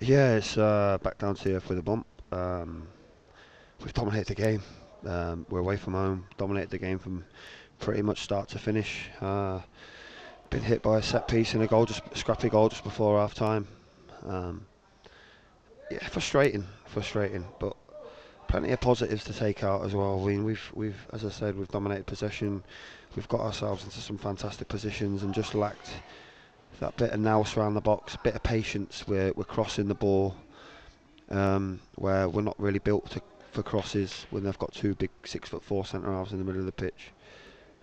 Yeah, it's uh, back down to earth with a bump. Um, we've dominated the game. Um, we're away from home, dominated the game from pretty much start to finish. Uh, been hit by a set piece and a goal, just scrappy goal just before half time. Um, yeah, frustrating, frustrating, but plenty of positives to take out as well. I mean, we've we've as I said, we've dominated possession. We've got ourselves into some fantastic positions and just lacked that bit of nous around the box, a bit of patience. We're we're crossing the ball um, where we're not really built to, for crosses when they've got two big six foot four centre halves in the middle of the pitch.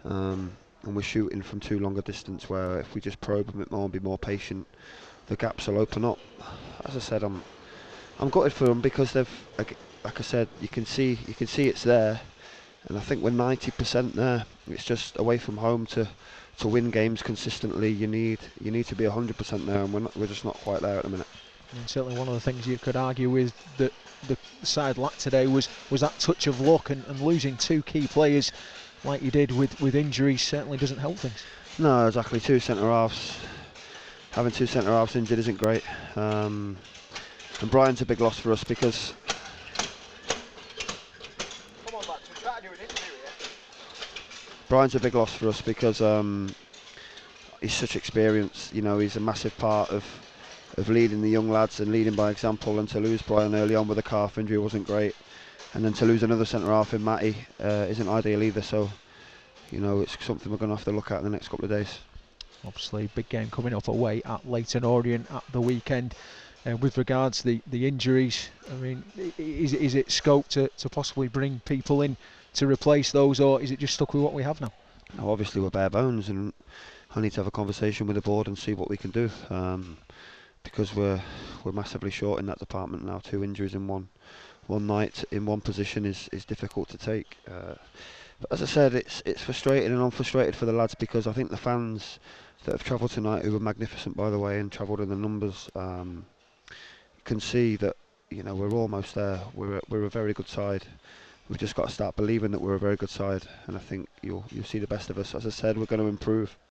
Um, and we're shooting from too long a distance where if we just probe a bit more and be more patient, the gaps will open up. As I said, I'm I'm gutted for them because they've like, like I said, you can see you can see it's there, and I think we're 90% there. It's just away from home to to win games consistently. You need you need to be 100% there, and we're not, we're just not quite there at the minute. And certainly one of the things you could argue with that the side lacked today was was that touch of luck and, and losing two key players like you did with, with injuries certainly doesn't help things. No, exactly. Two centre halves. Having two centre halves injured isn't great. Um, and Brian's a big loss for us because. Brian's a big loss for us because um, he's such experience. You know, he's a massive part of of leading the young lads and leading by example. And to lose Brian early on with a calf injury wasn't great and then to lose another centre half in Matty uh, isn't ideal either. So, you know, it's something we're going to have to look at in the next couple of days. Obviously, big game coming up away at Leyton Orient at the weekend. Uh, with regards to the, the injuries, I mean, is, is it scope to, to possibly bring people in to replace those, or is it just stuck with what we have now? No, obviously we're bare bones, and I need to have a conversation with the board and see what we can do. Um, because we're we're massively short in that department now. Two injuries in one one night in one position is, is difficult to take. Uh, but as I said, it's it's frustrating, and I'm frustrated for the lads because I think the fans that have travelled tonight, who were magnificent by the way, and travelled in the numbers, um, can see that you know we're almost there. We're a, we're a very good side. We've just got to start believing that we're a very good side, and I think you'll you'll see the best of us. As I said, we're going to improve.